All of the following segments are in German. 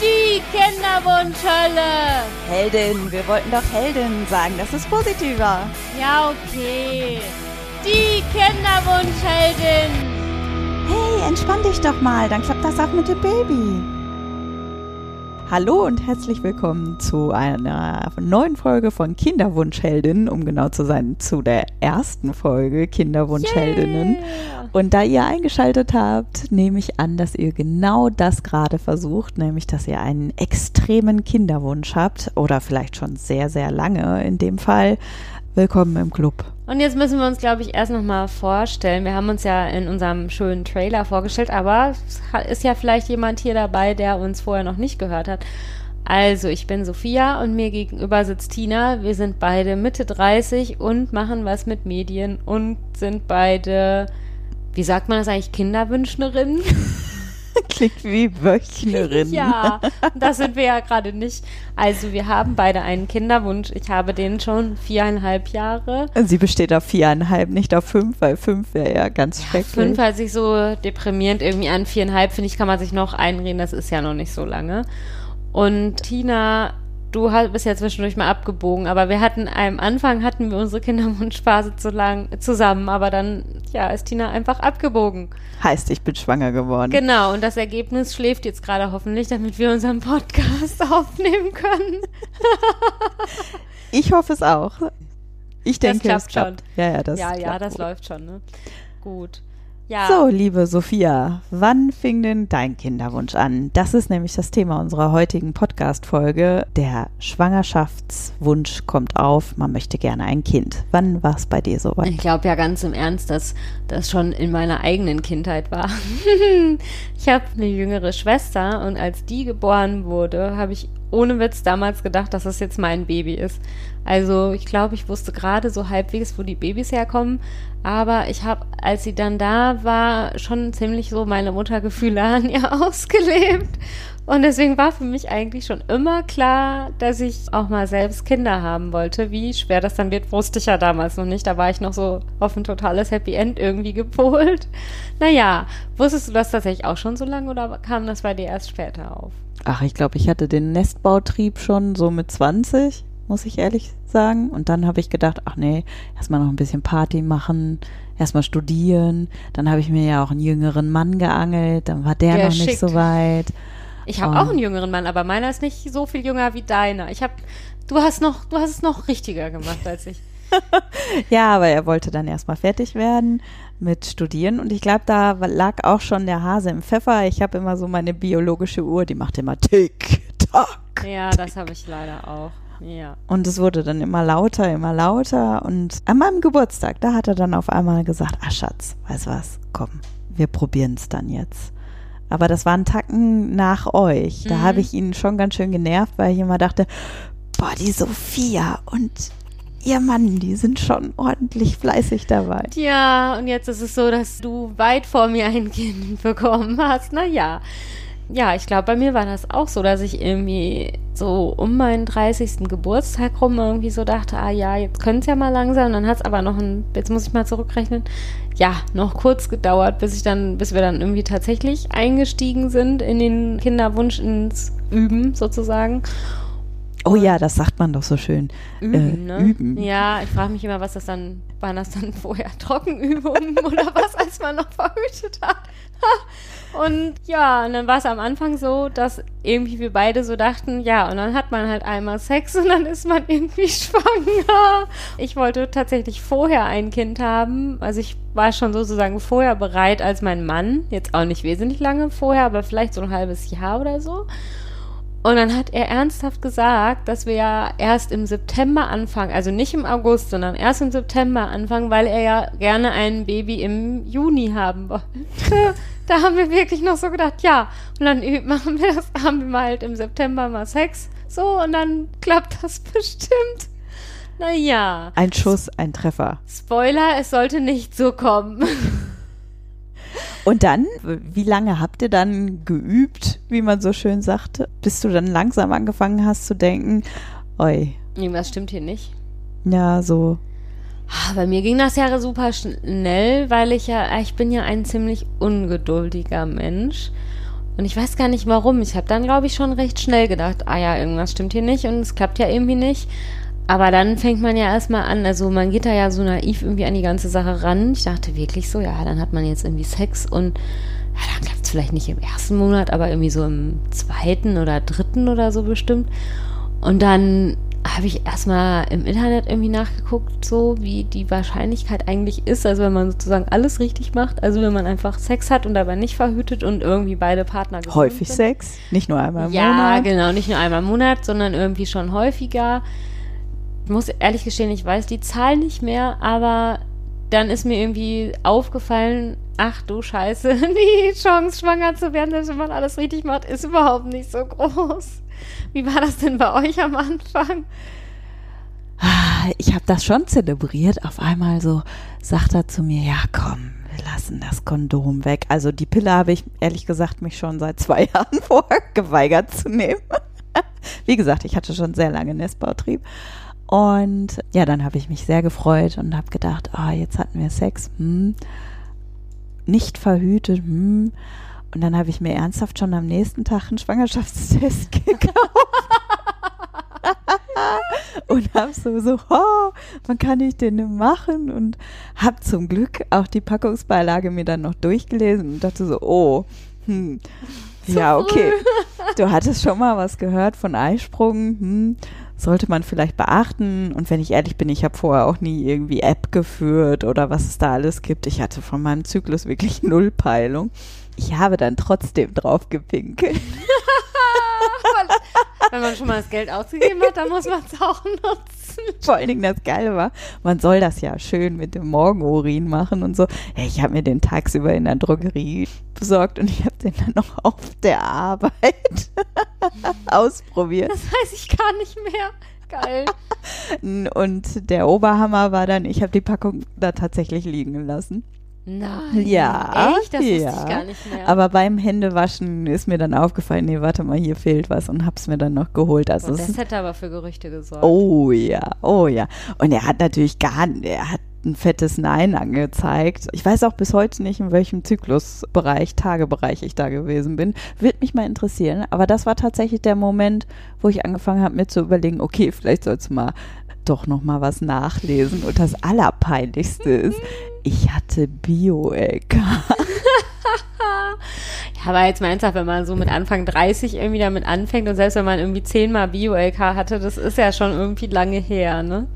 Die Kinderwunschhölle. Heldin, wir wollten doch Heldin sagen, das ist positiver. Ja, okay. Die Kinderwunschheldin. Hey, entspann dich doch mal, dann klappt das auch mit dem Baby. Hallo und herzlich willkommen zu einer neuen Folge von Kinderwunschheldinnen, um genau zu sein, zu der ersten Folge Kinderwunschheldinnen. Yeah. Und da ihr eingeschaltet habt, nehme ich an, dass ihr genau das gerade versucht, nämlich dass ihr einen extremen Kinderwunsch habt oder vielleicht schon sehr, sehr lange in dem Fall. Willkommen im Club. Und jetzt müssen wir uns, glaube ich, erst nochmal vorstellen. Wir haben uns ja in unserem schönen Trailer vorgestellt, aber es ist ja vielleicht jemand hier dabei, der uns vorher noch nicht gehört hat. Also, ich bin Sophia und mir gegenüber sitzt Tina. Wir sind beide Mitte 30 und machen was mit Medien und sind beide, wie sagt man das eigentlich, Kinderwünschnerinnen? Klingt wie Wöchnerin. Ja, das sind wir ja gerade nicht. Also wir haben beide einen Kinderwunsch. Ich habe den schon viereinhalb Jahre. Sie besteht auf viereinhalb, nicht auf fünf, weil fünf wäre ja ganz Ja, schrecklich. fünf hört sich so deprimierend irgendwie an. Viereinhalb, finde ich, kann man sich noch einreden. Das ist ja noch nicht so lange. Und Tina, du bist ja zwischendurch mal abgebogen, aber wir hatten am Anfang hatten wir unsere Kinderwunschphase zu lang zusammen, aber dann ja ist Tina einfach abgebogen. Heißt, ich bin schwanger geworden. Genau, und das Ergebnis schläft jetzt gerade hoffentlich, damit wir unseren Podcast aufnehmen können. Ich hoffe es auch. Ich Das denke, klappt es klappt. Ja, ja, das ja, ja, das läuft schon, ne? Gut. Ja. So, liebe Sophia, wann fing denn dein Kinderwunsch an? Das ist nämlich das Thema unserer heutigen Podcast-Folge. Der Schwangerschaftswunsch kommt auf, man möchte gerne ein Kind. Wann war es bei dir soweit? Ich glaube ja ganz im Ernst, dass das schon in meiner eigenen Kindheit war. ich habe eine jüngere Schwester und als die geboren wurde, habe ich ohne Witz damals gedacht, dass das jetzt mein Baby ist. Also ich glaube, ich wusste gerade so halbwegs, wo die Babys herkommen, aber ich habe, als sie dann da war, schon ziemlich so meine Muttergefühle an ihr ausgelebt. Und deswegen war für mich eigentlich schon immer klar, dass ich auch mal selbst Kinder haben wollte. Wie schwer das dann wird, wusste ich ja damals noch nicht. Da war ich noch so auf ein totales Happy End irgendwie gepolt. Naja, wusstest du das tatsächlich auch schon so lange oder kam das bei dir erst später auf? Ach, ich glaube, ich hatte den Nestbautrieb schon so mit 20, muss ich ehrlich sagen. Und dann habe ich gedacht, ach nee, erstmal noch ein bisschen Party machen, erstmal studieren. Dann habe ich mir ja auch einen jüngeren Mann geangelt, dann war der Der noch nicht schickt. so weit. Ich habe auch einen jüngeren Mann, aber meiner ist nicht so viel jünger wie deiner. Ich habe, du hast noch, du hast es noch richtiger gemacht als ich. Ja, aber er wollte dann erstmal fertig werden mit Studieren. Und ich glaube, da lag auch schon der Hase im Pfeffer. Ich habe immer so meine biologische Uhr, die macht immer Tick, Tack. Ja, das habe ich leider auch. Ja. Und es wurde dann immer lauter, immer lauter. Und an meinem Geburtstag, da hat er dann auf einmal gesagt, ah Schatz, weißt du was, komm, wir probieren es dann jetzt. Aber das war ein Tacken nach euch. Da Mhm. habe ich ihn schon ganz schön genervt, weil ich immer dachte, boah, die Sophia und ihr Mann, die sind schon ordentlich fleißig dabei. Ja, und jetzt ist es so, dass du weit vor mir ein Kind bekommen hast. Naja. Ja, ich glaube, bei mir war das auch so, dass ich irgendwie so um meinen 30. Geburtstag rum irgendwie so dachte, ah ja, jetzt könnte es ja mal langsam. Dann hat es aber noch ein, jetzt muss ich mal zurückrechnen, ja, noch kurz gedauert, bis ich dann, bis wir dann irgendwie tatsächlich eingestiegen sind in den Kinderwunsch ins Üben sozusagen. Oh ja, das sagt man doch so schön. Üben, äh, ne? Üben. Ja, ich frage mich immer, was das dann, waren das dann vorher Trockenübungen oder was, als man noch verhütet hat? und ja, und dann war es am Anfang so, dass irgendwie wir beide so dachten, ja, und dann hat man halt einmal Sex und dann ist man irgendwie schwanger. Ich wollte tatsächlich vorher ein Kind haben. Also ich war schon sozusagen vorher bereit als mein Mann. Jetzt auch nicht wesentlich lange vorher, aber vielleicht so ein halbes Jahr oder so. Und dann hat er ernsthaft gesagt, dass wir ja erst im September anfangen, also nicht im August, sondern erst im September anfangen, weil er ja gerne ein Baby im Juni haben wollte. Da haben wir wirklich noch so gedacht, ja, und dann machen wir das, haben wir mal halt im September mal Sex, so, und dann klappt das bestimmt. Naja, Ein Schuss, ein Treffer. Spoiler, es sollte nicht so kommen. Und dann, wie lange habt ihr dann geübt, wie man so schön sagte, bis du dann langsam angefangen hast zu denken, oi, Irgendwas stimmt hier nicht. ja, so, Ah, Bei mir ging das ja super schnell, weil ich ja, ich bin ja ein ziemlich ungeduldiger Mensch. Und ich weiß gar nicht warum. Ich habe dann, glaube ich, schon recht schnell gedacht, ah ja, irgendwas stimmt hier nicht und es klappt ja irgendwie nicht. Aber dann fängt man ja erstmal an, also man geht da ja so naiv irgendwie an die ganze Sache ran. Ich dachte wirklich so, ja, dann hat man jetzt irgendwie Sex und ja, dann klappt es vielleicht nicht im ersten Monat, aber irgendwie so im zweiten oder dritten oder so bestimmt. Und dann habe ich erstmal im Internet irgendwie nachgeguckt, so wie die Wahrscheinlichkeit eigentlich ist. Also wenn man sozusagen alles richtig macht, also wenn man einfach Sex hat und dabei nicht verhütet und irgendwie beide Partner Häufig sind. Sex, nicht nur einmal im ja, Monat. Ja, genau, nicht nur einmal im Monat, sondern irgendwie schon häufiger. Ich muss ehrlich gestehen, ich weiß die Zahl nicht mehr, aber dann ist mir irgendwie aufgefallen, ach du Scheiße, die Chance, schwanger zu werden, wenn man alles richtig macht, ist überhaupt nicht so groß. Wie war das denn bei euch am Anfang? Ich habe das schon zelebriert. Auf einmal so sagt er zu mir, ja komm, wir lassen das Kondom weg. Also die Pille habe ich ehrlich gesagt mich schon seit zwei Jahren vorher geweigert zu nehmen. Wie gesagt, ich hatte schon sehr lange Nestbautrieb. Und ja, dann habe ich mich sehr gefreut und habe gedacht, ah, oh, jetzt hatten wir Sex. Hm. Nicht verhütet. Hm. Und dann habe ich mir ernsthaft schon am nächsten Tag einen Schwangerschaftstest gekauft. und habe so, so, oh, wann kann ich den machen? Und habe zum Glück auch die Packungsbeilage mir dann noch durchgelesen und dachte so, oh, hm, ja, okay. Du hattest schon mal was gehört von Eisprung, hm, sollte man vielleicht beachten. Und wenn ich ehrlich bin, ich habe vorher auch nie irgendwie App geführt oder was es da alles gibt. Ich hatte von meinem Zyklus wirklich null Peilung ich habe dann trotzdem drauf gepinkelt. Wenn man schon mal das Geld ausgegeben hat, dann muss man es auch nutzen. Vor allen Dingen das Geile war, man soll das ja schön mit dem Morgenurin machen und so. Ich habe mir den tagsüber in der Drogerie besorgt und ich habe den dann noch auf der Arbeit ausprobiert. Das weiß ich gar nicht mehr. Geil. Und der Oberhammer war dann, ich habe die Packung da tatsächlich liegen lassen. Nein. Ja. Echt? Das ja. wusste ich gar nicht mehr. Aber beim Händewaschen ist mir dann aufgefallen, nee, warte mal, hier fehlt was und hab's mir dann noch geholt. Also und das hätte aber für Gerüchte gesorgt. Oh ja, oh ja. Und er hat natürlich gar, er hat ein fettes Nein angezeigt. Ich weiß auch bis heute nicht, in welchem Zyklusbereich, Tagebereich ich da gewesen bin. Wird mich mal interessieren. Aber das war tatsächlich der Moment, wo ich angefangen habe, mir zu überlegen, okay, vielleicht sollst du mal doch noch mal was nachlesen. Und das Allerpeinlichste ist, ich hatte Bio-LK. ja, aber jetzt meinst du, wenn man so mit Anfang 30 irgendwie damit anfängt und selbst wenn man irgendwie zehnmal Bio-LK hatte, das ist ja schon irgendwie lange her, ne?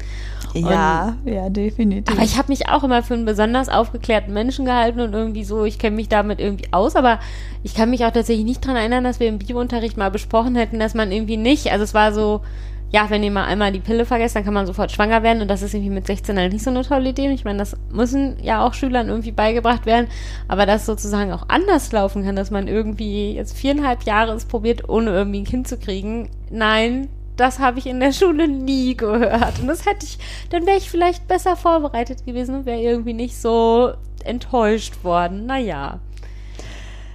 Ja, und, ja, definitiv. Aber ich habe mich auch immer für einen besonders aufgeklärten Menschen gehalten und irgendwie so, ich kenne mich damit irgendwie aus, aber ich kann mich auch tatsächlich nicht dran erinnern, dass wir im Bio-Unterricht mal besprochen hätten, dass man irgendwie nicht, also es war so, ja, wenn ihr mal einmal die Pille vergesst, dann kann man sofort schwanger werden und das ist irgendwie mit 16 halt nicht so eine tolle Idee. Ich meine, das müssen ja auch Schülern irgendwie beigebracht werden, aber dass sozusagen auch anders laufen kann, dass man irgendwie jetzt viereinhalb Jahre es probiert, ohne irgendwie ein Kind zu kriegen. Nein, das habe ich in der Schule nie gehört. Und das hätte ich, dann wäre ich vielleicht besser vorbereitet gewesen und wäre irgendwie nicht so enttäuscht worden. Naja.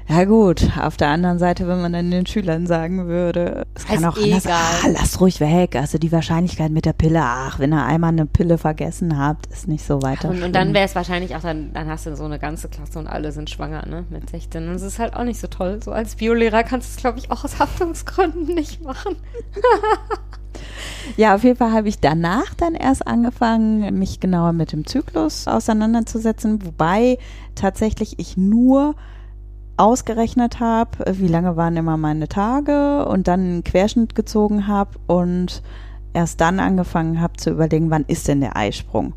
Ja gut, auf der anderen Seite, wenn man dann den Schülern sagen würde, es kann auch anders, ah, lasst ruhig weg. Also die Wahrscheinlichkeit mit der Pille, ach, wenn ihr einmal eine Pille vergessen habt, ist nicht so weiter. Und, und dann wäre es wahrscheinlich auch, dann, dann hast du so eine ganze Klasse und alle sind schwanger, ne, mit 16. Und das ist halt auch nicht so toll. So als Biolehrer kannst du es, glaube ich, auch aus Haftungsgründen nicht machen. Ja, auf jeden Fall habe ich danach dann erst angefangen, mich genauer mit dem Zyklus auseinanderzusetzen, wobei tatsächlich ich nur ausgerechnet habe, wie lange waren immer meine Tage und dann einen Querschnitt gezogen habe und erst dann angefangen habe zu überlegen, wann ist denn der Eisprung.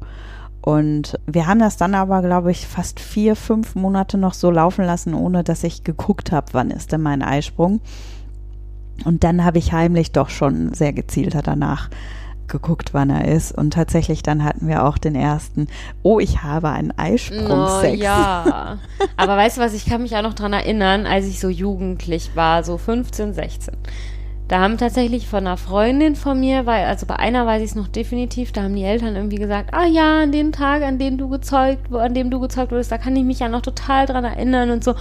Und wir haben das dann aber, glaube ich, fast vier, fünf Monate noch so laufen lassen, ohne dass ich geguckt habe, wann ist denn mein Eisprung. Und dann habe ich heimlich doch schon sehr gezielter danach geguckt, wann er ist. Und tatsächlich dann hatten wir auch den ersten, oh, ich habe einen Eisprungsex. Oh, ja. Aber weißt du was, ich kann mich auch noch dran erinnern, als ich so jugendlich war, so 15, 16. Da haben tatsächlich von einer Freundin von mir, weil, also bei einer weiß ich es noch definitiv, da haben die Eltern irgendwie gesagt, ah ja, an den Tag, an dem du gezeugt, an dem du gezeugt wurdest, da kann ich mich ja noch total dran erinnern und so.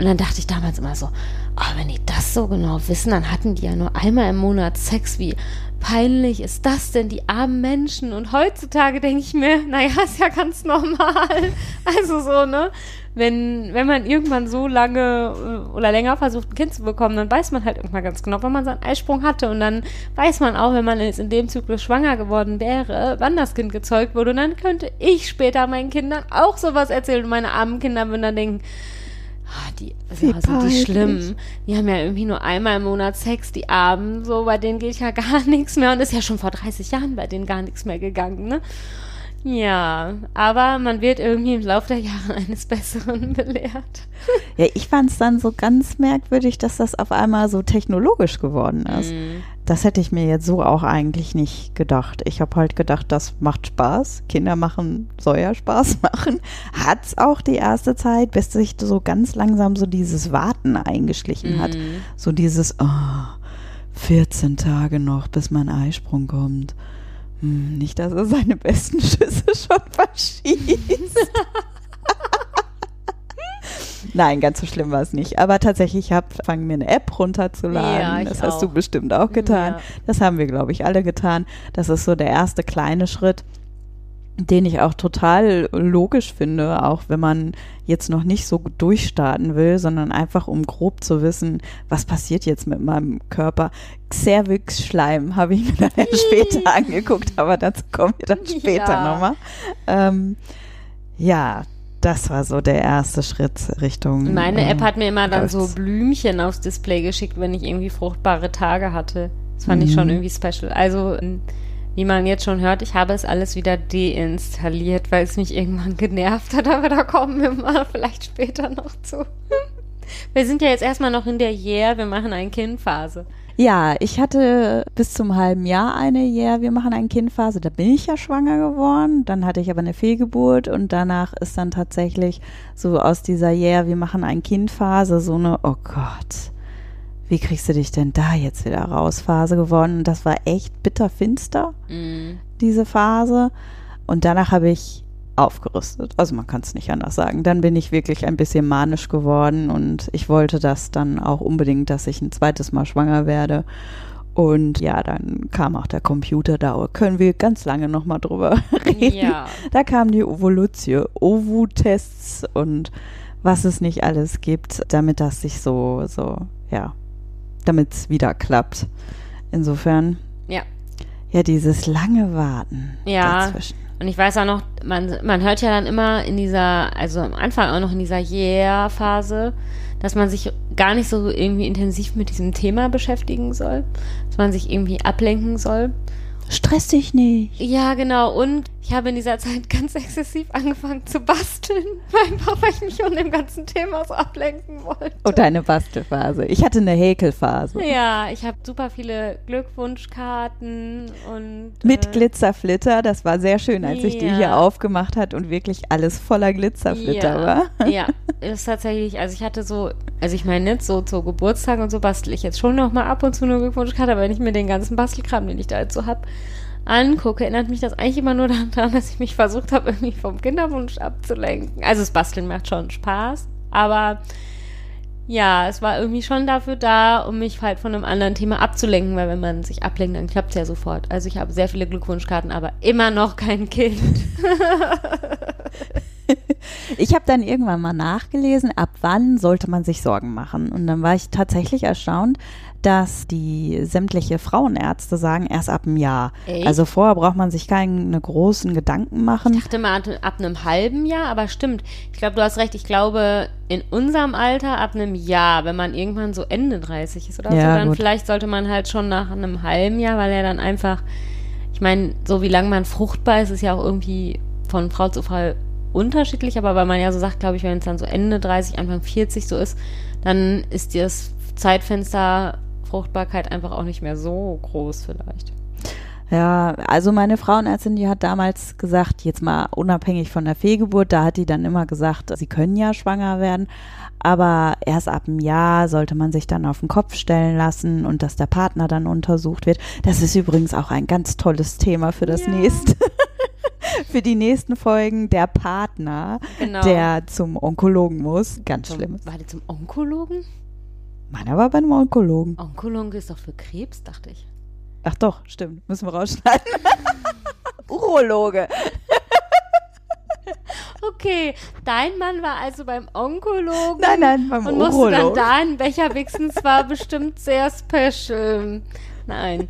Und dann dachte ich damals immer so, oh, wenn die das so genau wissen, dann hatten die ja nur einmal im Monat Sex. Wie peinlich ist das denn, die armen Menschen? Und heutzutage denke ich mir, naja, ist ja ganz normal. Also so, ne? wenn, wenn man irgendwann so lange äh, oder länger versucht, ein Kind zu bekommen, dann weiß man halt irgendwann ganz genau, wann man seinen Eisprung hatte. Und dann weiß man auch, wenn man jetzt in dem Zyklus schwanger geworden wäre, wann das Kind gezeugt wurde. Und dann könnte ich später meinen Kindern auch sowas erzählen. Und meine armen Kinder würden dann denken, ah, die, Wie also die peinlich. schlimm. Die haben ja irgendwie nur einmal im Monat Sex, die Armen. So, bei denen geht ja gar nichts mehr. Und ist ja schon vor 30 Jahren bei denen gar nichts mehr gegangen, ne? Ja, aber man wird irgendwie im Laufe der Jahre eines Besseren belehrt. Ja, ich fand es dann so ganz merkwürdig, dass das auf einmal so technologisch geworden ist. Mhm. Das hätte ich mir jetzt so auch eigentlich nicht gedacht. Ich habe halt gedacht, das macht Spaß. Kinder machen, soll ja Spaß machen. Hat's auch die erste Zeit, bis sich so ganz langsam so dieses Warten eingeschlichen hat. Mhm. So dieses, oh, 14 Tage noch, bis mein Eisprung kommt. Hm, nicht, dass er seine besten Schüsse schon verschießt. Nein, ganz so schlimm war es nicht. Aber tatsächlich, ich habe fangen mir eine App runterzuladen. Ja, das hast du auch. bestimmt auch getan. Ja. Das haben wir, glaube ich, alle getan. Das ist so der erste kleine Schritt, den ich auch total logisch finde, auch wenn man jetzt noch nicht so durchstarten will, sondern einfach um grob zu wissen, was passiert jetzt mit meinem Körper. Cervix-Schleim habe ich mir dann später angeguckt, aber dazu kommen wir dann später Ja. nochmal. Ähm, ja, das war so der erste Schritt Richtung. Meine äh, App hat mir immer dann so. Blümchen aufs Display geschickt, wenn ich irgendwie fruchtbare Tage hatte. Das fand ich Mhm. schon irgendwie special. Also, ähm, wie man jetzt schon hört, ich habe es alles wieder deinstalliert, weil es mich irgendwann genervt hat, aber da kommen wir mal vielleicht später noch zu. Wir sind ja jetzt erstmal noch in der Yeah, wir machen ein Kind-Phase. Ja, ich hatte bis zum halben Jahr eine, ja, wir machen ein Kindphase, da bin ich ja schwanger geworden, dann hatte ich aber eine Fehlgeburt und danach ist dann tatsächlich so aus dieser, ja, wir machen ein Kindphase so eine, oh Gott, wie kriegst du dich denn da jetzt wieder raus, Phase geworden. Und das war echt bitterfinster, Mhm. diese Phase. Und danach habe ich aufgerüstet. Also man kann es nicht anders sagen. Dann bin ich wirklich ein bisschen manisch geworden und ich wollte das dann auch unbedingt, dass ich ein zweites Mal schwanger werde. Und ja, dann kam auch der Computer, da können wir ganz lange nochmal drüber reden. Ja. Da kam die Ovolutio, Ovu-Tests und was es nicht alles gibt, damit das sich so, so, ja, damit es wieder klappt. Insofern, Ja. ja, dieses lange Warten Ja. dazwischen. Und ich weiß auch noch, man, man hört ja dann immer in dieser, also am Anfang auch noch in dieser Yeah-Phase, dass man sich gar nicht so irgendwie intensiv mit diesem Thema beschäftigen soll, dass man sich irgendwie ablenken soll. Stress dich nicht. Ja, genau. Und ich habe in dieser Zeit ganz exzessiv angefangen zu basteln, einfach weil ich mich von dem ganzen Thema so ablenken wollte. Und deine Bastelphase. Ich hatte eine Häkelphase. Ja, ich habe super viele Glückwunschkarten und Mit äh, Glitzerflitter, das war sehr schön, als ich die Ja. hier aufgemacht hat und wirklich alles voller Glitzerflitter war. Ja, ist tatsächlich, also ich hatte so, also ich meine jetzt so zu Geburtstag und so bastel ich jetzt schon noch mal ab und zu eine Glückwunschkarte, aber wenn ich mir den ganzen Bastelkram, den ich da jetzt so hab, angucke, erinnert mich das eigentlich immer nur daran, dass ich mich versucht habe, irgendwie vom Kinderwunsch abzulenken. Also das Basteln macht schon Spaß, aber ja, es war irgendwie schon dafür da, um mich halt von einem anderen Thema abzulenken, weil wenn man sich ablenkt, dann klappt es ja sofort. Also ich habe sehr viele Glückwunschkarten, aber immer noch kein Kind. Ich habe dann irgendwann mal nachgelesen, ab wann sollte man sich Sorgen machen. Und dann war ich tatsächlich erstaunt, dass die sämtliche Frauenärzte sagen, erst ab einem Jahr. Echt? Also vorher braucht man sich keine großen Gedanken machen. Ich dachte mal ab, ab einem halben Jahr, aber stimmt. Ich glaube, du hast recht. Ich glaube, in unserem Alter ab einem Jahr, wenn man irgendwann so Ende 30 ist oder Ja, so, dann gut. vielleicht sollte man halt schon nach einem halben Jahr, weil er dann einfach, ich meine, so wie lange man fruchtbar ist, ist ja auch irgendwie von Frau zu Frau unterschiedlich, aber weil man ja so sagt, glaube ich, wenn es dann so Ende 30, Anfang 40 so ist, dann ist das Zeitfenster Fruchtbarkeit einfach auch nicht mehr so groß vielleicht. Ja, also meine Frauenärztin, die hat damals gesagt, jetzt mal unabhängig von der Fehlgeburt, da hat die dann immer gesagt, sie können ja schwanger werden, aber erst ab einem Jahr sollte man sich dann auf den Kopf stellen lassen und dass der Partner dann untersucht wird. Das ist übrigens auch ein ganz tolles Thema für das Ja. nächste. für die nächsten Folgen der Partner, Genau. der zum Onkologen muss. Ganz schlimm. war der zum Onkologen? Meiner war bei einem Onkologen. Onkologe ist doch für Krebs, dachte ich. Ach doch, stimmt. Müssen wir rausschneiden. Urologe. Okay, dein Mann war also beim Onkologen. Nein, nein, beim Und musste dann Urolog. da einen Becher wichsen. Es war bestimmt sehr special. Nein.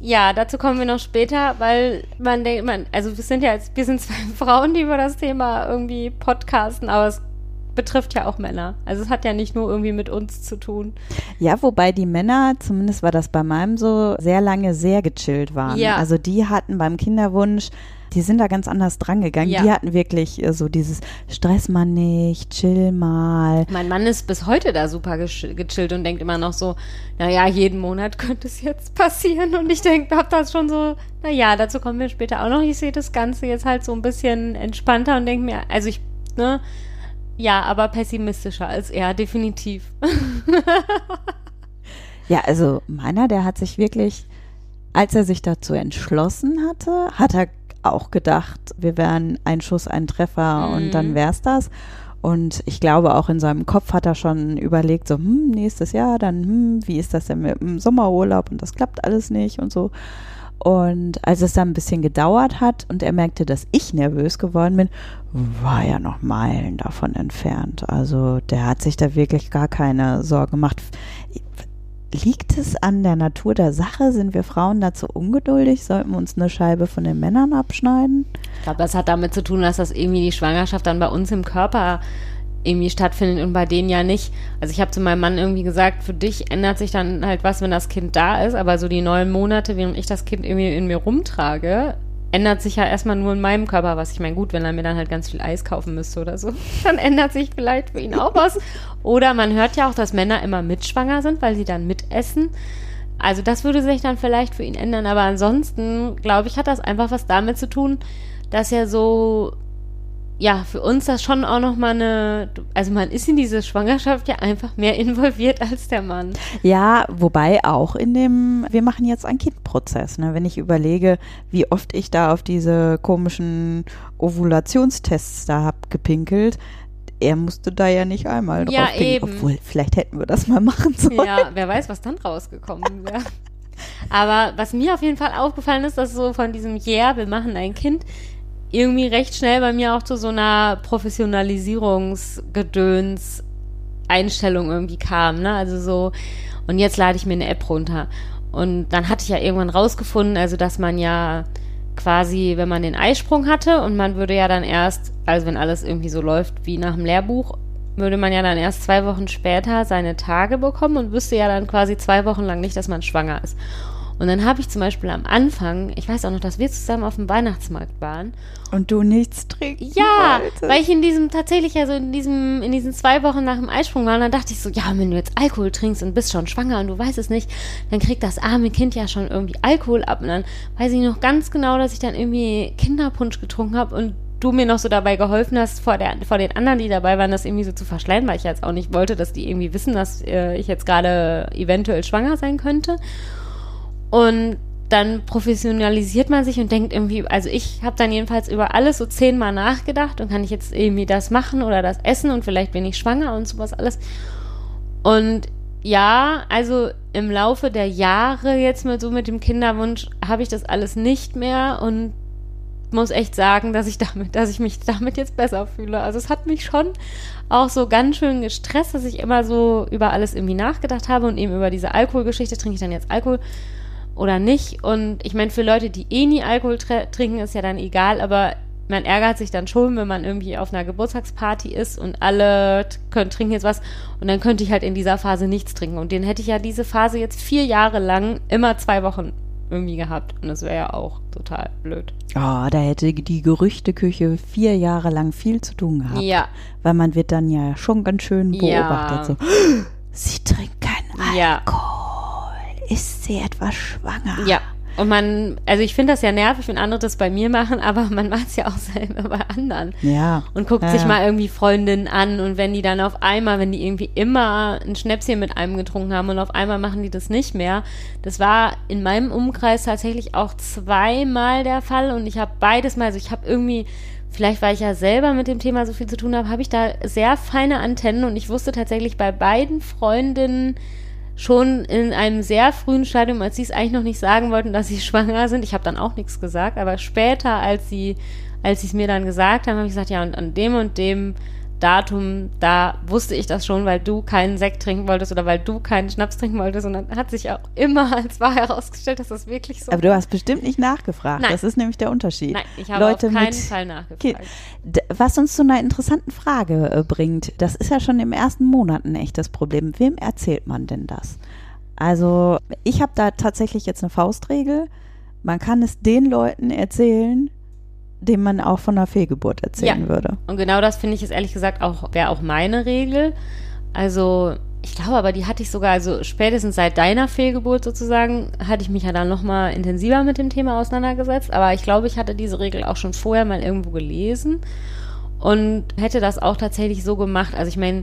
Ja, dazu kommen wir noch später, weil man denkt, man, also wir sind ja jetzt, wir sind zwei Frauen, die über das Thema irgendwie podcasten, aber es betrifft ja auch Männer. Also es hat ja nicht nur irgendwie mit uns zu tun. Ja, wobei die Männer, zumindest war das bei meinem so, sehr lange sehr gechillt waren. Ja. Also die hatten beim Kinderwunsch, die sind da ganz anders dran gegangen. Ja. Die hatten wirklich äh, so dieses Stress mal nicht, chill mal. Mein Mann ist bis heute da super gechillt und denkt immer noch so, naja, jeden Monat könnte es jetzt passieren. Und ich denke, hab das schon so, naja, dazu kommen wir später auch noch. Ich sehe das Ganze jetzt halt so ein bisschen entspannter und denke mir, also ich, ne, ja, aber pessimistischer als er, definitiv. Ja, also meiner, der hat sich wirklich, als er sich dazu entschlossen hatte, hat er auch gedacht, wir wären ein Schuss, ein Treffer Mhm. und dann wär's das. Und ich glaube, auch in seinem Kopf hat er schon überlegt, so, hm, nächstes Jahr, dann, hm, wie ist das denn mit dem Sommerurlaub und das klappt alles nicht und so. Und als es dann ein bisschen gedauert hat und er merkte, dass ich nervös geworden bin, war er noch Meilen davon entfernt. Also der hat sich da wirklich gar keine Sorge gemacht. Liegt es an der Natur der Sache? Sind wir Frauen dazu ungeduldig? Sollten wir uns eine Scheibe von den Männern abschneiden? Ich glaube, das hat damit zu tun, dass das irgendwie die Schwangerschaft dann bei uns im Körper irgendwie stattfindet und bei denen ja nicht. Also ich habe zu meinem Mann irgendwie gesagt, für dich ändert sich dann halt was, wenn das Kind da ist, aber so die neun Monate, während ich das Kind irgendwie in mir rumtrage, ändert sich ja erstmal nur in meinem Körper was. Ich meine, gut, wenn er mir dann halt ganz viel Eis kaufen müsste oder so, dann ändert sich vielleicht für ihn auch was. Oder man hört ja auch, dass Männer immer mitschwanger sind, weil sie dann mitessen. Also das würde sich dann vielleicht für ihn ändern, aber ansonsten, glaube ich, hat das einfach was damit zu tun, dass er so, ja, für uns das schon auch nochmal eine, also man ist in diese Schwangerschaft ja einfach mehr involviert als der Mann. Ja, wobei auch in dem, wir machen jetzt einen Kindprozess. Ne? Wenn ich überlege, wie oft ich da auf diese komischen Ovulationstests da hab gepinkelt, er musste da ja nicht einmal drauf Ja, pinkeln. eben. Obwohl, vielleicht hätten wir das mal machen sollen. Ja, wer weiß, was dann rausgekommen wäre. Aber was mir auf jeden Fall aufgefallen ist, dass so von diesem Yeah, wir machen ein Kind, irgendwie recht schnell bei mir auch zu so einer Professionalisierungsgedöns Einstellung irgendwie kam, ne? Also so, und jetzt lade ich mir eine App runter. Und dann hatte ich ja irgendwann rausgefunden, also dass man ja quasi, wenn man den Eisprung hatte und man würde ja dann erst, also wenn alles irgendwie so läuft wie nach dem Lehrbuch, würde man ja dann erst zwei Wochen später seine Tage bekommen und wüsste ja dann quasi zwei Wochen lang nicht, dass man schwanger ist. Und dann habe ich zum Beispiel am Anfang, ich weiß auch noch, dass wir zusammen auf dem Weihnachtsmarkt waren Und du nichts trinken ja, wolltest. weil ich in diesem tatsächlich also in diesem in diesen zwei Wochen nach dem Eisprung war, und dann dachte ich so, ja, wenn du jetzt Alkohol trinkst und bist schon schwanger und du weißt es nicht, dann kriegt das arme Kind ja schon irgendwie Alkohol ab und dann weiß ich noch ganz genau, dass ich dann irgendwie Kinderpunsch getrunken habe und du mir noch so dabei geholfen hast, vor, der, vor den anderen, die dabei waren, das irgendwie so zu verschleiern, weil ich jetzt auch nicht wollte, dass die irgendwie wissen, dass äh, ich jetzt gerade eventuell schwanger sein könnte. Und dann professionalisiert man sich und denkt irgendwie, also ich habe dann jedenfalls über alles so zehnmal nachgedacht und kann ich jetzt irgendwie das machen oder das essen und vielleicht bin ich schwanger und sowas alles. Und ja, also im Laufe der Jahre jetzt mal so mit dem Kinderwunsch habe ich das alles nicht mehr und muss echt sagen, dass ich damit, dass ich mich damit jetzt besser fühle. Also es hat mich schon auch so ganz schön gestresst, dass ich immer so über alles irgendwie nachgedacht habe und eben über diese Alkoholgeschichte, trinke ich dann jetzt Alkohol oder nicht? Und ich meine, für Leute, die eh nie Alkohol tr- trinken, ist ja dann egal, aber man ärgert sich dann schon, wenn man irgendwie auf einer Geburtstagsparty ist und alle können trinken jetzt was und dann könnte ich halt in dieser Phase nichts trinken. Und den hätte ich ja diese Phase jetzt vier Jahre lang immer zwei Wochen irgendwie gehabt. Und das wäre ja auch total blöd. Oh, da hätte die Gerüchteküche vier Jahre lang viel zu tun gehabt. Ja, Weil man wird dann ja schon ganz schön beobachtet. Ja. So, sie trinkt keinen ja. Ist sie etwas schwanger? Ja. Und man, also ich finde das ja nervig, wenn andere das bei mir machen, aber man macht es ja auch selber bei anderen. Ja. Und guckt Ja, sich mal irgendwie Freundinnen an und wenn die dann auf einmal, wenn die irgendwie immer ein Schnäpschen mit einem getrunken haben und auf einmal machen die das nicht mehr. Das war in meinem Umkreis tatsächlich auch zweimal der Fall und ich habe beides mal, also ich habe irgendwie, vielleicht weil ich ja selber mit dem Thema so viel zu tun habe, habe ich da sehr feine Antennen und ich wusste tatsächlich bei beiden Freundinnen schon in einem sehr frühen Stadium, als sie es eigentlich noch nicht sagen wollten, dass sie schwanger sind. Ich habe dann auch nichts gesagt, aber später, als sie, als sie es mir dann gesagt haben, habe ich gesagt, ja, und an dem und dem Datum, da wusste ich das schon, weil du keinen Sekt trinken wolltest oder weil du keinen Schnaps trinken wolltest. Und dann hat sich auch immer als wahr herausgestellt, dass das wirklich so Aber du hast bestimmt nicht nachgefragt. Nein. Das ist nämlich der Unterschied. Nein, ich habe Leute auf keinen Fall nachgefragt. Kind. Was uns zu einer interessanten Frage äh, bringt, das ist ja schon im ersten Monat ein echtes Problem. Wem erzählt man denn das? Also, ich habe da tatsächlich jetzt eine Faustregel. Man kann es den Leuten erzählen, denen man auch von einer Fehlgeburt erzählen Ja. würde. Und genau das finde ich ist ehrlich gesagt auch, wäre auch meine Regel. Also, ich glaube aber, die hatte ich sogar, also spätestens seit deiner Fehlgeburt sozusagen, hatte ich mich ja dann nochmal intensiver mit dem Thema auseinandergesetzt. Aber ich glaube, ich hatte diese Regel auch schon vorher mal irgendwo gelesen und hätte das auch tatsächlich so gemacht. Also ich meine,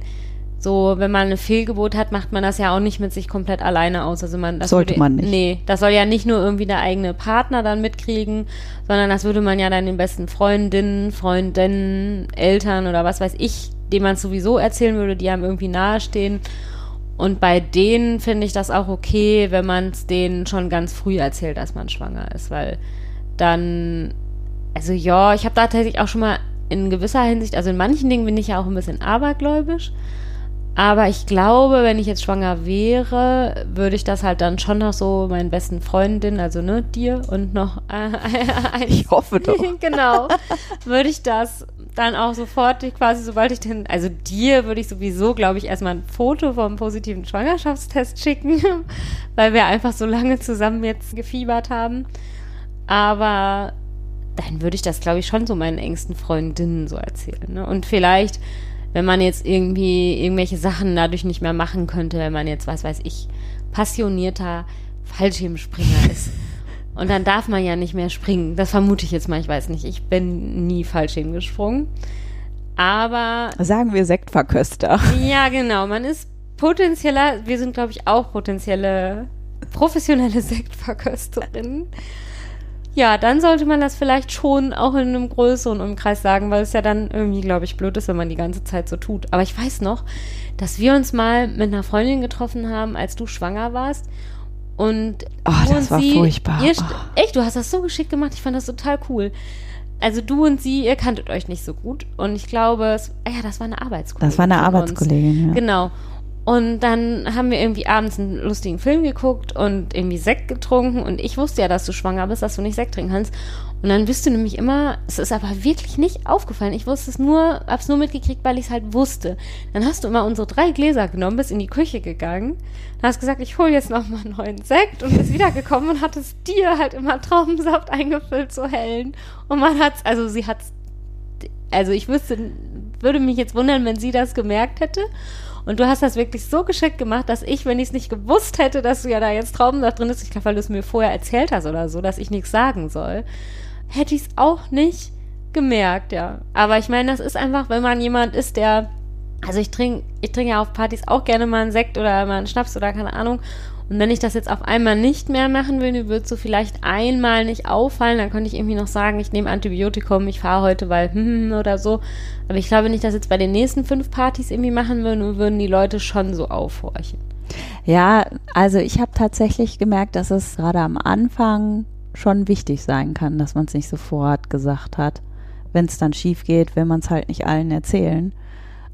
so, wenn man eine Fehlgeburt hat, macht man das ja auch nicht mit sich komplett alleine aus. Also man, das Sollte würde, man nicht. Nee, das soll ja nicht nur irgendwie der eigene Partner dann mitkriegen, sondern das würde man ja dann den besten Freundinnen, Freundinnen, Eltern oder was weiß ich, dem man sowieso erzählen würde, die einem irgendwie nahestehen. Und bei denen finde ich das auch okay, wenn man es denen schon ganz früh erzählt, dass man schwanger ist, weil dann, also ja, ich habe da tatsächlich auch schon mal in gewisser Hinsicht, also in manchen Dingen bin ich ja auch ein bisschen abergläubisch, aber ich glaube, wenn ich jetzt schwanger wäre, würde ich das halt dann schon noch so meinen besten Freundinnen, also ne, dir und noch äh, ein, Ich hoffe doch. genau, würde ich das dann auch sofort quasi, sobald ich den, also dir würde ich sowieso, glaube ich, erstmal ein Foto vom positiven Schwangerschaftstest schicken, weil wir einfach so lange zusammen jetzt gefiebert haben. Aber dann würde ich das, glaube ich, schon so meinen engsten Freundinnen so erzählen. Ne? Und vielleicht, wenn man jetzt irgendwie irgendwelche Sachen dadurch nicht mehr machen könnte, wenn man jetzt, was weiß ich, passionierter Fallschirmspringer ist. Und dann darf man ja nicht mehr springen. Das vermute ich jetzt mal, ich weiß nicht. Ich bin nie Fallschirm gesprungen. Aber Sagen wir Sektverköster. ja, genau. Man ist potenzieller, wir sind, glaube ich, auch potenzielle professionelle Sektverkösterinnen. Ja, dann sollte man das vielleicht schon auch in einem größeren Umkreis sagen, weil es ja dann irgendwie, glaube ich, blöd ist, wenn man die ganze Zeit so tut. Aber ich weiß noch, dass wir uns mal mit einer Freundin getroffen haben, als du schwanger warst. Und Oh, du das und war sie, furchtbar. Ihr, Oh. Echt, du hast das so geschickt gemacht. Ich fand das total cool. Also du und sie, ihr kanntet euch nicht so gut. Und ich glaube, es, ah ja, das war eine Arbeitskollegin. Das war eine. Arbeitskollegin, ja. Genau. Und dann haben wir irgendwie abends einen lustigen Film geguckt und irgendwie Sekt getrunken. Und ich wusste ja, dass du schwanger bist, dass du nicht Sekt trinken kannst. Und dann bist du nämlich immer, es ist aber wirklich nicht aufgefallen. Ich wusste es nur, hab's nur mitgekriegt, weil ich es halt wusste. Dann hast du immer unsere drei Gläser genommen, bist in die Küche gegangen, dann hast gesagt, ich hole jetzt noch mal einen neuen Sekt und bist wiedergekommen und hattest dir halt immer Traubensaft eingefüllt zu hellen. Und man hat's, also sie hat's also ich wüsste, würde mich jetzt wundern, wenn sie das gemerkt hätte. Und du hast das wirklich so geschickt gemacht, dass ich, wenn ich es nicht gewusst hätte, dass du ja da jetzt Traubensaft drin ist, ich glaube, weil du es mir vorher erzählt hast oder so, dass ich nichts sagen soll, hätte ich es auch nicht gemerkt, ja. Aber ich meine, das ist einfach, wenn man jemand ist, der, also ich trinke, ich trinke ja auf Partys auch gerne mal einen Sekt oder mal einen Schnaps oder keine Ahnung. Und wenn ich das jetzt auf einmal nicht mehr machen will, würde so vielleicht einmal nicht auffallen, dann könnte ich irgendwie noch sagen, ich nehme Antibiotikum, ich fahre heute, weil hm oder so. Aber ich glaube, wenn ich das jetzt bei den nächsten fünf Partys irgendwie machen würde, würden die Leute schon so aufhorchen. Ja, also ich habe tatsächlich gemerkt, dass es gerade am Anfang schon wichtig sein kann, dass man es nicht sofort gesagt hat. Wenn es dann schief geht, will man es halt nicht allen erzählen.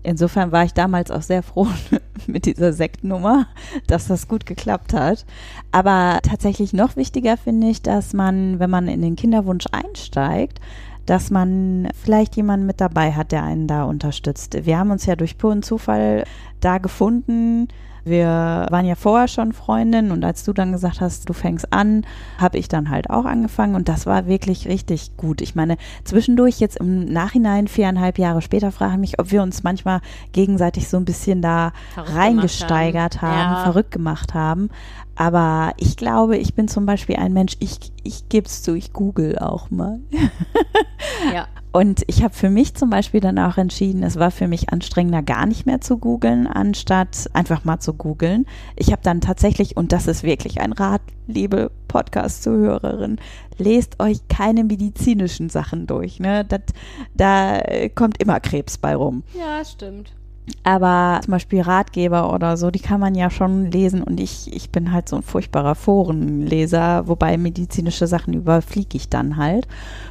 Insofern war ich damals auch sehr froh mit dieser Sektnummer, dass das gut geklappt hat. Aber tatsächlich noch wichtiger finde ich, dass man, wenn man in den Kinderwunsch einsteigt, dass man vielleicht jemanden mit dabei hat, der einen da unterstützt. Wir haben uns ja durch puren Zufall da gefunden. Wir waren ja vorher schon Freundinnen und als du dann gesagt hast, du fängst an, habe ich dann halt auch angefangen und das war wirklich richtig gut. Ich meine, zwischendurch jetzt im Nachhinein, viereinhalb Jahre später, frage ich mich, ob wir uns manchmal gegenseitig so ein bisschen da Verrückt reingesteigert haben, haben. Ja. verrückt gemacht haben. Aber ich glaube, ich bin zum Beispiel ein Mensch, ich, ich gebe es zu, ich google auch mal. Ja. Und ich habe für mich zum Beispiel dann auch entschieden, es war für mich anstrengender, gar nicht mehr zu googeln, anstatt einfach mal zu googeln. Ich habe dann tatsächlich, und das ist wirklich ein Rat, liebe Podcast-Zuhörerin, lest euch keine medizinischen Sachen durch. Ne? Das, da äh, kommt immer Krebs bei rum. Ja, stimmt. Aber zum Beispiel Ratgeber oder so, die kann man ja schon lesen und ich, ich bin halt so ein furchtbarer Forenleser, wobei medizinische Sachen überfliege ich dann halt.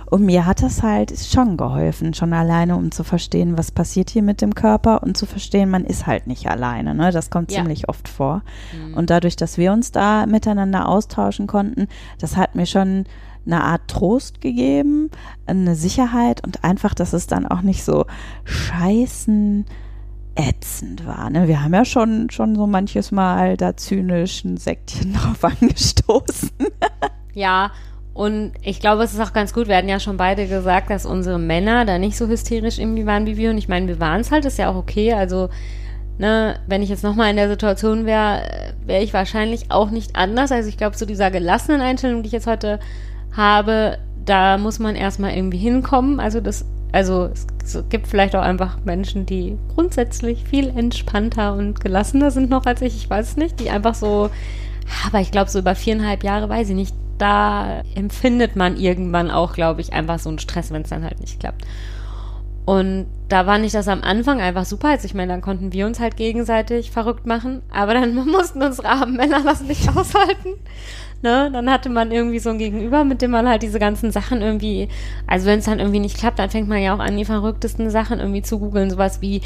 Und mir hat das halt schon geholfen, schon alleine, um zu verstehen, was passiert hier mit dem Körper und zu verstehen, man ist halt nicht alleine. Ne? Das kommt Ja. ziemlich oft vor. Mhm. Und dadurch, dass wir uns da miteinander austauschen konnten, das hat mir schon eine Art Trost gegeben, eine Sicherheit und einfach, dass es dann auch nicht so scheißen ätzend war. Ne? Wir haben ja schon, schon so manches Mal da zynisch ein Säckchen drauf angestoßen. Ja, und ich glaube, es ist auch ganz gut. Wir hatten ja schon beide gesagt, dass unsere Männer da nicht so hysterisch irgendwie waren wie wir. Und ich meine, wir waren es halt, ist ja auch okay. Also, ne, wenn ich jetzt nochmal in der Situation wäre, wäre ich wahrscheinlich auch nicht anders. Also ich glaube, zu dieser gelassenen Einstellung, die ich jetzt heute habe, da muss man erstmal irgendwie hinkommen. Also das, also es, gibt vielleicht auch einfach Menschen, die grundsätzlich viel entspannter und gelassener sind noch als ich. Ich weiß es nicht, die einfach so aber ich glaube, so über viereinhalb Jahre, weiß ich nicht, da empfindet man irgendwann auch, glaube ich, einfach so einen Stress, wenn es dann halt nicht klappt. Und da war nicht das am Anfang einfach super. Also ich meine, dann konnten wir uns halt gegenseitig verrückt machen, aber dann mussten unsere armen Männer das nicht aushalten. Ne? Dann hatte man irgendwie so ein Gegenüber, mit dem man halt diese ganzen Sachen irgendwie, also wenn es dann irgendwie nicht klappt, dann fängt man ja auch an, die verrücktesten Sachen irgendwie zu googeln. Sowas wie,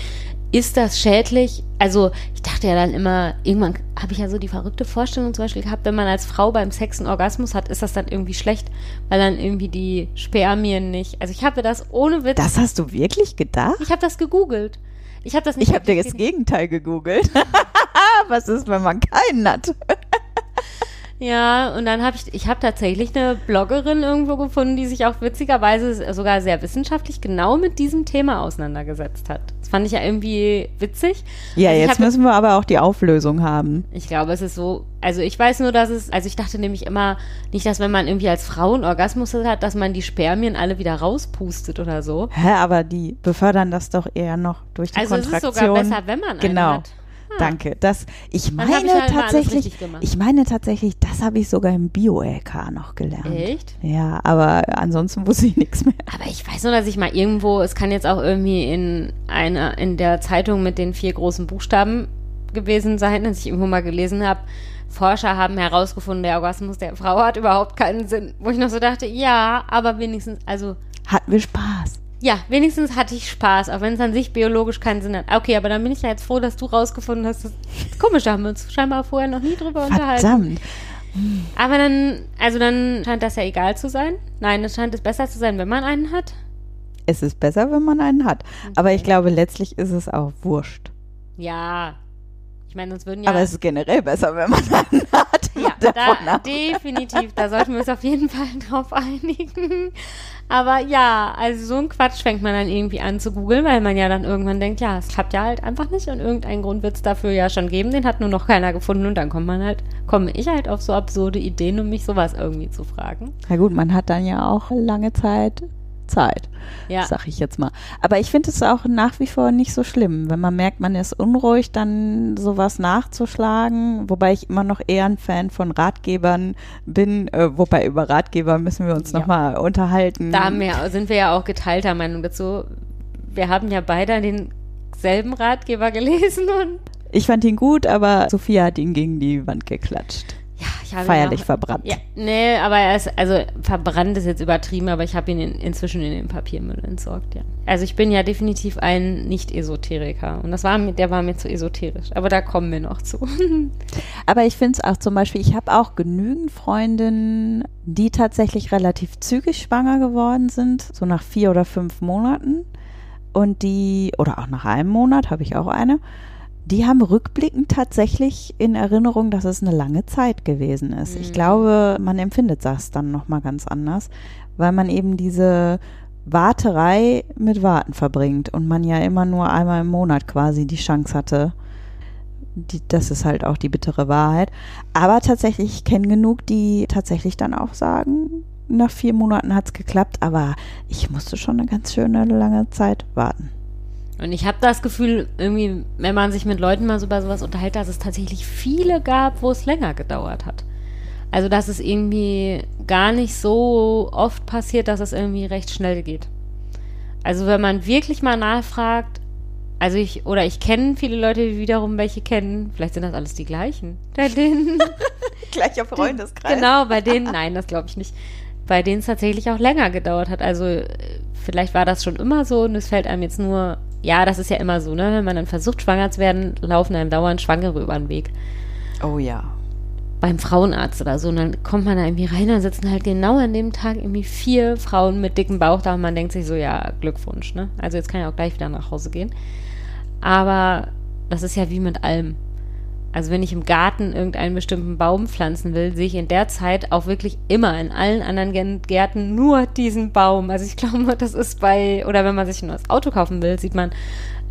ist das schädlich? Also ich dachte ja dann immer, irgendwann habe ich ja so die verrückte Vorstellung zum Beispiel gehabt, wenn man als Frau beim Sex einen Orgasmus hat, ist das dann irgendwie schlecht, weil dann irgendwie die Spermien nicht. Also ich habe das ohne Witz. Das hast du wirklich gedacht? ich habe das gegoogelt. Ich habe das nicht. Ich habe dir das Gegenteil gegoogelt. Was ist, wenn man keinen hat? Ja, und dann habe ich, ich habe tatsächlich eine Bloggerin irgendwo gefunden, die sich auch witzigerweise sogar sehr wissenschaftlich genau mit diesem Thema auseinandergesetzt hat. Das fand ich ja irgendwie witzig. Ja, Also jetzt hab- müssen wir aber auch die Auflösung haben. Ich glaube, es ist so, also ich weiß nur, dass es, also ich dachte nämlich immer nicht, dass wenn man irgendwie als Frau einen Orgasmus hat, dass man die Spermien alle wieder rauspustet oder so. Hä, aber die befördern das doch eher noch durch die Also es ist Kontraktion. sogar besser, wenn man Genau. einen hat. Danke. Das, ich meine ich halt tatsächlich, ich meine tatsächlich, das habe ich sogar im Bio-LK noch gelernt. Echt? Ja, aber ansonsten wusste ich nichts mehr. Aber ich weiß nur, dass ich mal irgendwo, es kann jetzt auch irgendwie in einer, in der Zeitung mit den vier großen Buchstaben gewesen sein, dass ich irgendwo mal gelesen habe, Forscher haben herausgefunden, der Orgasmus der Frau hat überhaupt keinen Sinn. Wo ich noch so dachte, ja, aber wenigstens, also Hatten wir Spaß. Ja, wenigstens hatte ich Spaß, auch wenn es an sich biologisch keinen Sinn hat. Okay, aber dann bin ich ja jetzt froh, dass du rausgefunden hast. Dass, komisch, da haben wir uns scheinbar vorher noch nie drüber unterhalten. Verdammt. Aber dann, also dann scheint das ja egal zu sein. Nein, es scheint es besser zu sein, wenn man einen hat. Es ist besser, wenn man einen hat. Aber ich glaube, letztlich ist es auch wurscht. Ja. Ich meine, sonst würden ja. Aber es ist generell besser, wenn man einen hat. ja, da, definitiv. Da sollten wir uns auf jeden Fall drauf einigen. Aber ja, also so ein Quatsch fängt man dann irgendwie an zu googeln, weil man ja dann irgendwann denkt, ja, es klappt ja halt einfach nicht und irgendeinen Grund wird es dafür ja schon geben, den hat nur noch keiner gefunden und dann kommt man halt, komme ich halt auf so absurde Ideen, um mich sowas irgendwie zu fragen. Na gut, man hat dann ja auch lange Zeit Zeit, Ja. sag ich jetzt mal. Aber ich finde es auch nach wie vor nicht so schlimm, wenn man merkt, man ist unruhig, dann sowas nachzuschlagen. Wobei ich immer noch eher ein Fan von Ratgebern bin. Äh, wobei über Ratgeber müssen wir uns Ja. nochmal unterhalten. Da wir, sind wir ja auch geteilter Meinung dazu. Wir haben ja beide denselben Ratgeber gelesen und ich fand ihn gut, aber Sophia hat ihn gegen die Wand geklatscht. Ja, Feierlich auch, verbrannt. Ja, nee, aber er ist, also verbrannt ist jetzt übertrieben, aber ich habe ihn in, inzwischen in den Papiermüll entsorgt, ja. Also ich bin ja definitiv ein Nicht-Esoteriker und das war mir, der war mir zu esoterisch, aber da kommen wir noch zu. Aber ich finde es auch zum Beispiel, ich habe auch genügend Freundinnen, die tatsächlich relativ zügig schwanger geworden sind, so nach vier oder fünf Monaten. Und die, oder auch nach einem Monat habe ich auch eine, die haben rückblickend tatsächlich in Erinnerung, dass es eine lange Zeit gewesen ist. Ich Mhm. glaube, man empfindet das dann nochmal ganz anders, weil man eben diese Warterei mit Warten verbringt und man ja immer nur einmal im Monat quasi die Chance hatte, die, das ist halt auch die bittere Wahrheit. Aber tatsächlich, ich kenne genug, die tatsächlich dann auch sagen, nach vier Monaten hat es geklappt, aber ich musste schon eine ganz schöne lange Zeit warten. Und ich habe das Gefühl, irgendwie, wenn man sich mit Leuten mal so über sowas unterhält, dass es tatsächlich viele gab, wo es länger gedauert hat. Also, dass es irgendwie gar nicht so oft passiert, dass es irgendwie recht schnell geht. Also, wenn man wirklich mal nachfragt, also ich, oder ich kenne viele Leute, die wiederum welche kennen. Vielleicht sind das alles die gleichen. Bei denen. Gleicher Freundeskreis. Genau, bei denen, nein, das glaube ich nicht. Bei denen es tatsächlich auch länger gedauert hat. Also vielleicht war das schon immer so und es fällt einem jetzt nur, ja, das ist ja immer so, ne? Wenn man dann versucht, schwanger zu werden, laufen einem dauernd Schwangere über den Weg. Oh ja. Beim Frauenarzt oder so. Und dann kommt man da irgendwie rein, dann sitzen halt genau an dem Tag irgendwie vier Frauen mit dickem Bauch da und man denkt sich so, ja, Glückwunsch, ne? Also jetzt kann ich auch gleich wieder nach Hause gehen. Aber das ist ja wie mit allem. Also wenn ich im Garten irgendeinen bestimmten Baum pflanzen will, sehe ich in der Zeit auch wirklich immer in allen anderen Gärten nur diesen Baum. Also ich glaube, das ist bei, oder wenn man sich ein neues Auto kaufen will, sieht man,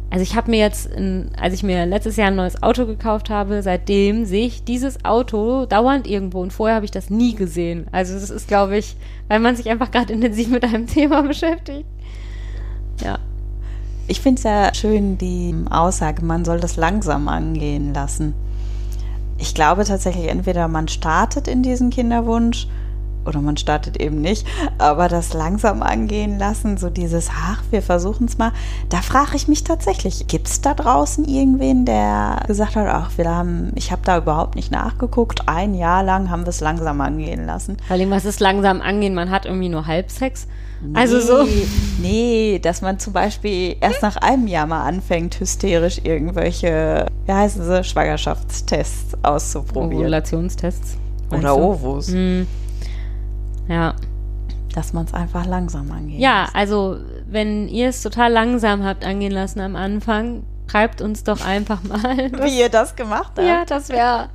also ich habe mir jetzt, als ich mir letztes Jahr ein neues Auto gekauft habe, seitdem sehe ich dieses Auto dauernd irgendwo und vorher habe ich das nie gesehen. Also das ist, glaube ich, weil man sich einfach gerade intensiv mit einem Thema beschäftigt. Ja. Ich finde es ja schön, die Aussage, man soll das langsam angehen lassen. Ich glaube tatsächlich, entweder man startet in diesen Kinderwunsch oder man startet eben nicht, aber das langsam angehen lassen, so dieses, ach, wir versuchen es mal, da frage ich mich tatsächlich, gibt es da draußen irgendwen, der gesagt hat, ach, wir haben, ich habe da überhaupt nicht nachgeguckt, ein Jahr lang haben wir es langsam angehen lassen. Vor allem, was ist langsam angehen? Man hat irgendwie nur Halbsex. Also so. Nee, dass man zum Beispiel erst nach einem Jahr mal anfängt, hysterisch irgendwelche, wie heißen sie, Schwangerschaftstests auszuprobieren. Ovulationstests. Oder Ovus. Hm. Ja. Dass man es einfach langsam angeht. Ja, also wenn ihr es total langsam habt angehen lassen am Anfang, schreibt uns doch einfach mal. Wie ihr das gemacht habt. Ja, das wäre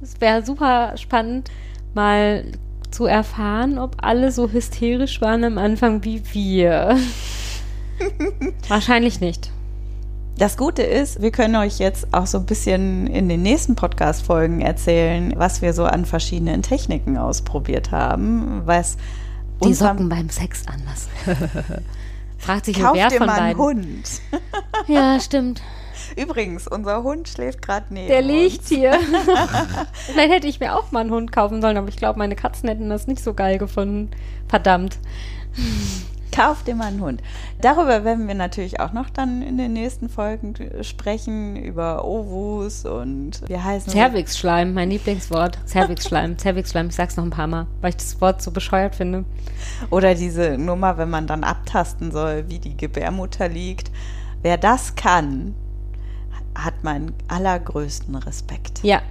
das wär super spannend, mal zu erfahren, ob alle so hysterisch waren am Anfang wie wir. Wahrscheinlich nicht. Das Gute ist, wir können euch jetzt auch so ein bisschen in den nächsten Podcast-Folgen erzählen, was wir so an verschiedenen Techniken ausprobiert haben, was die Socken beim Sex anlassen. Fragt sich Kauf wer dir von mal einen beiden. Hund. Ja, stimmt. Übrigens, unser Hund schläft gerade neben Der uns. liegt hier. Vielleicht hätte ich mir auch mal einen Hund kaufen sollen, aber ich glaube, meine Katzen hätten das nicht so geil gefunden. Verdammt. Kauf dir mal einen Hund. Darüber werden wir natürlich auch noch dann in den nächsten Folgen sprechen, über Ovus und wie heißen? Cervixschleim, mein Lieblingswort. Cervixschleim, Cervixschleim. Ich sag's noch ein paar Mal, weil ich das Wort so bescheuert finde. Oder diese Nummer, wenn man dann abtasten soll, wie die Gebärmutter liegt. Wer das kann, hat meinen allergrößten Respekt. Ja.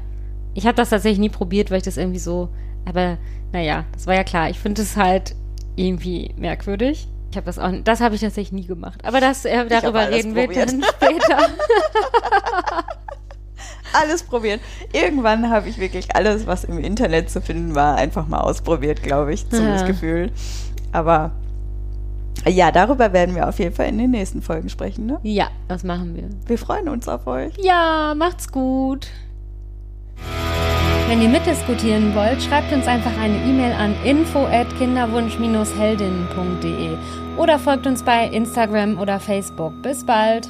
Ich habe das tatsächlich nie probiert, weil ich das irgendwie so. Aber naja, das war ja klar. Ich finde es halt irgendwie merkwürdig. Ich habe das auch, das habe ich tatsächlich nie gemacht. Aber das, äh, darüber reden wir dann später. Alles probieren. Irgendwann habe ich wirklich alles, was im Internet zu finden war, einfach mal ausprobiert, glaube ich, zum Ja. Gefühl. Aber ja, darüber werden wir auf jeden Fall in den nächsten Folgen sprechen. Ne? ja, das machen wir. Wir freuen uns auf euch. Ja, macht's gut. Wenn ihr mitdiskutieren wollt, schreibt uns einfach eine E-Mail an info at kinderwunsch-heldinnen.de oder folgt uns bei Instagram oder Facebook. Bis bald.